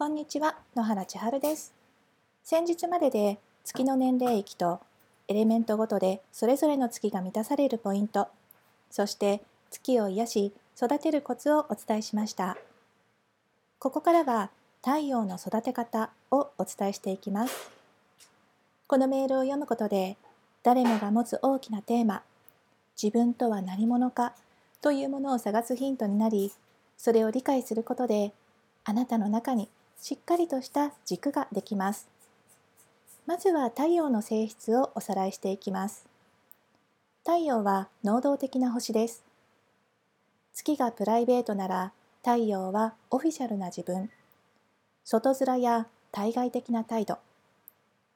こんにちは野原千春です。先日までで月の年齢域とエレメントごとでそれぞれの月が満たされるポイントそして月を癒し育てるコツをお伝えしました。ここからは太陽の育て方をお伝えしていきます。このメールを読むことで誰もが持つ大きなテーマ自分とは何者かというものを探すヒントになりそれを理解することであなたの中にしっかりとした軸ができます。まずは太陽の性質をおさらいしていきます。太陽は能動的な星です。月がプライベートなら太陽はオフィシャルな自分、外面や対外的な態度、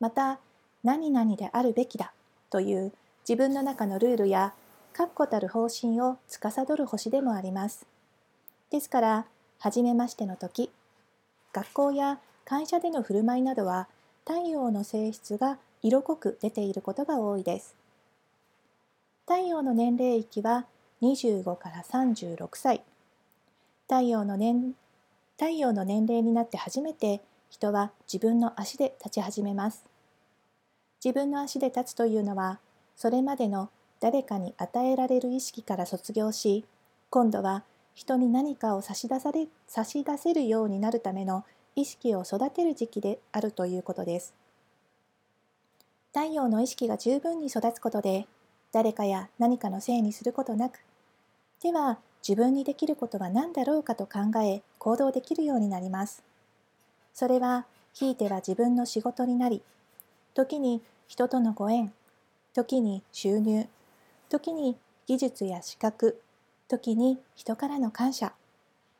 また何々であるべきだという自分の中のルールや確固たる方針を司る星でもあります。ですから、初めましての時、学校や会社での振る舞いなどは太陽の性質が色濃く出ていることが多いです。太陽の年齢域は25から36歳。太陽の年太陽の年齢になって初めて人は自分の足で立ち始めます。自分の足で立つというのはそれまでの誰かに与えられる意識から卒業し今度は人に何かを差し出され差し出せるようになるための意識を育てる時期であるということです。太陽の意識が十分に育つことで誰かや何かのせいにすることなくでは自分にできることは何だろうかと考え行動できるようになります。それはひいては自分の仕事になり時に人とのご縁時に収入時に技術や資格時に人からの感謝。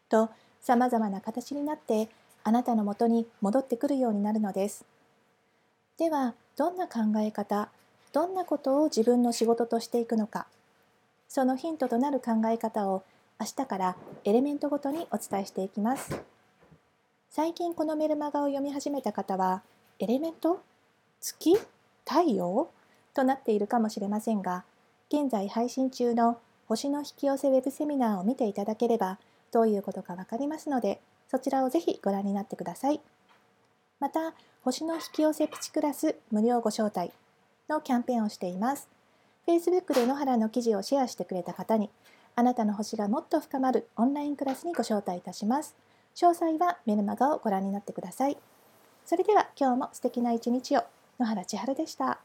とさまざまな形になってあなたのもとに戻ってくるようになるのです。ではどんな考え方どんなことを自分の仕事としていくのか。そのヒントとなる考え方を明日からエレメントごとにお伝えしていきます。最近このメルマガを読み始めた方はエレメント？月？太陽？となっているかもしれませんが現在配信中の星の引き寄せウェブセミナーを見ていただければどういうことかわかりますのでそちらをぜひご覧になってください。また、星の引き寄せプチクラス無料ご招待のキャンペーンをしています。Facebook で野原の記事をシェアしてくれた方にあなたの星がもっと深まるオンラインクラスにご招待いたします。詳細はメルマガをご覧になってください。それでは今日も素敵な一日を野原千春でした。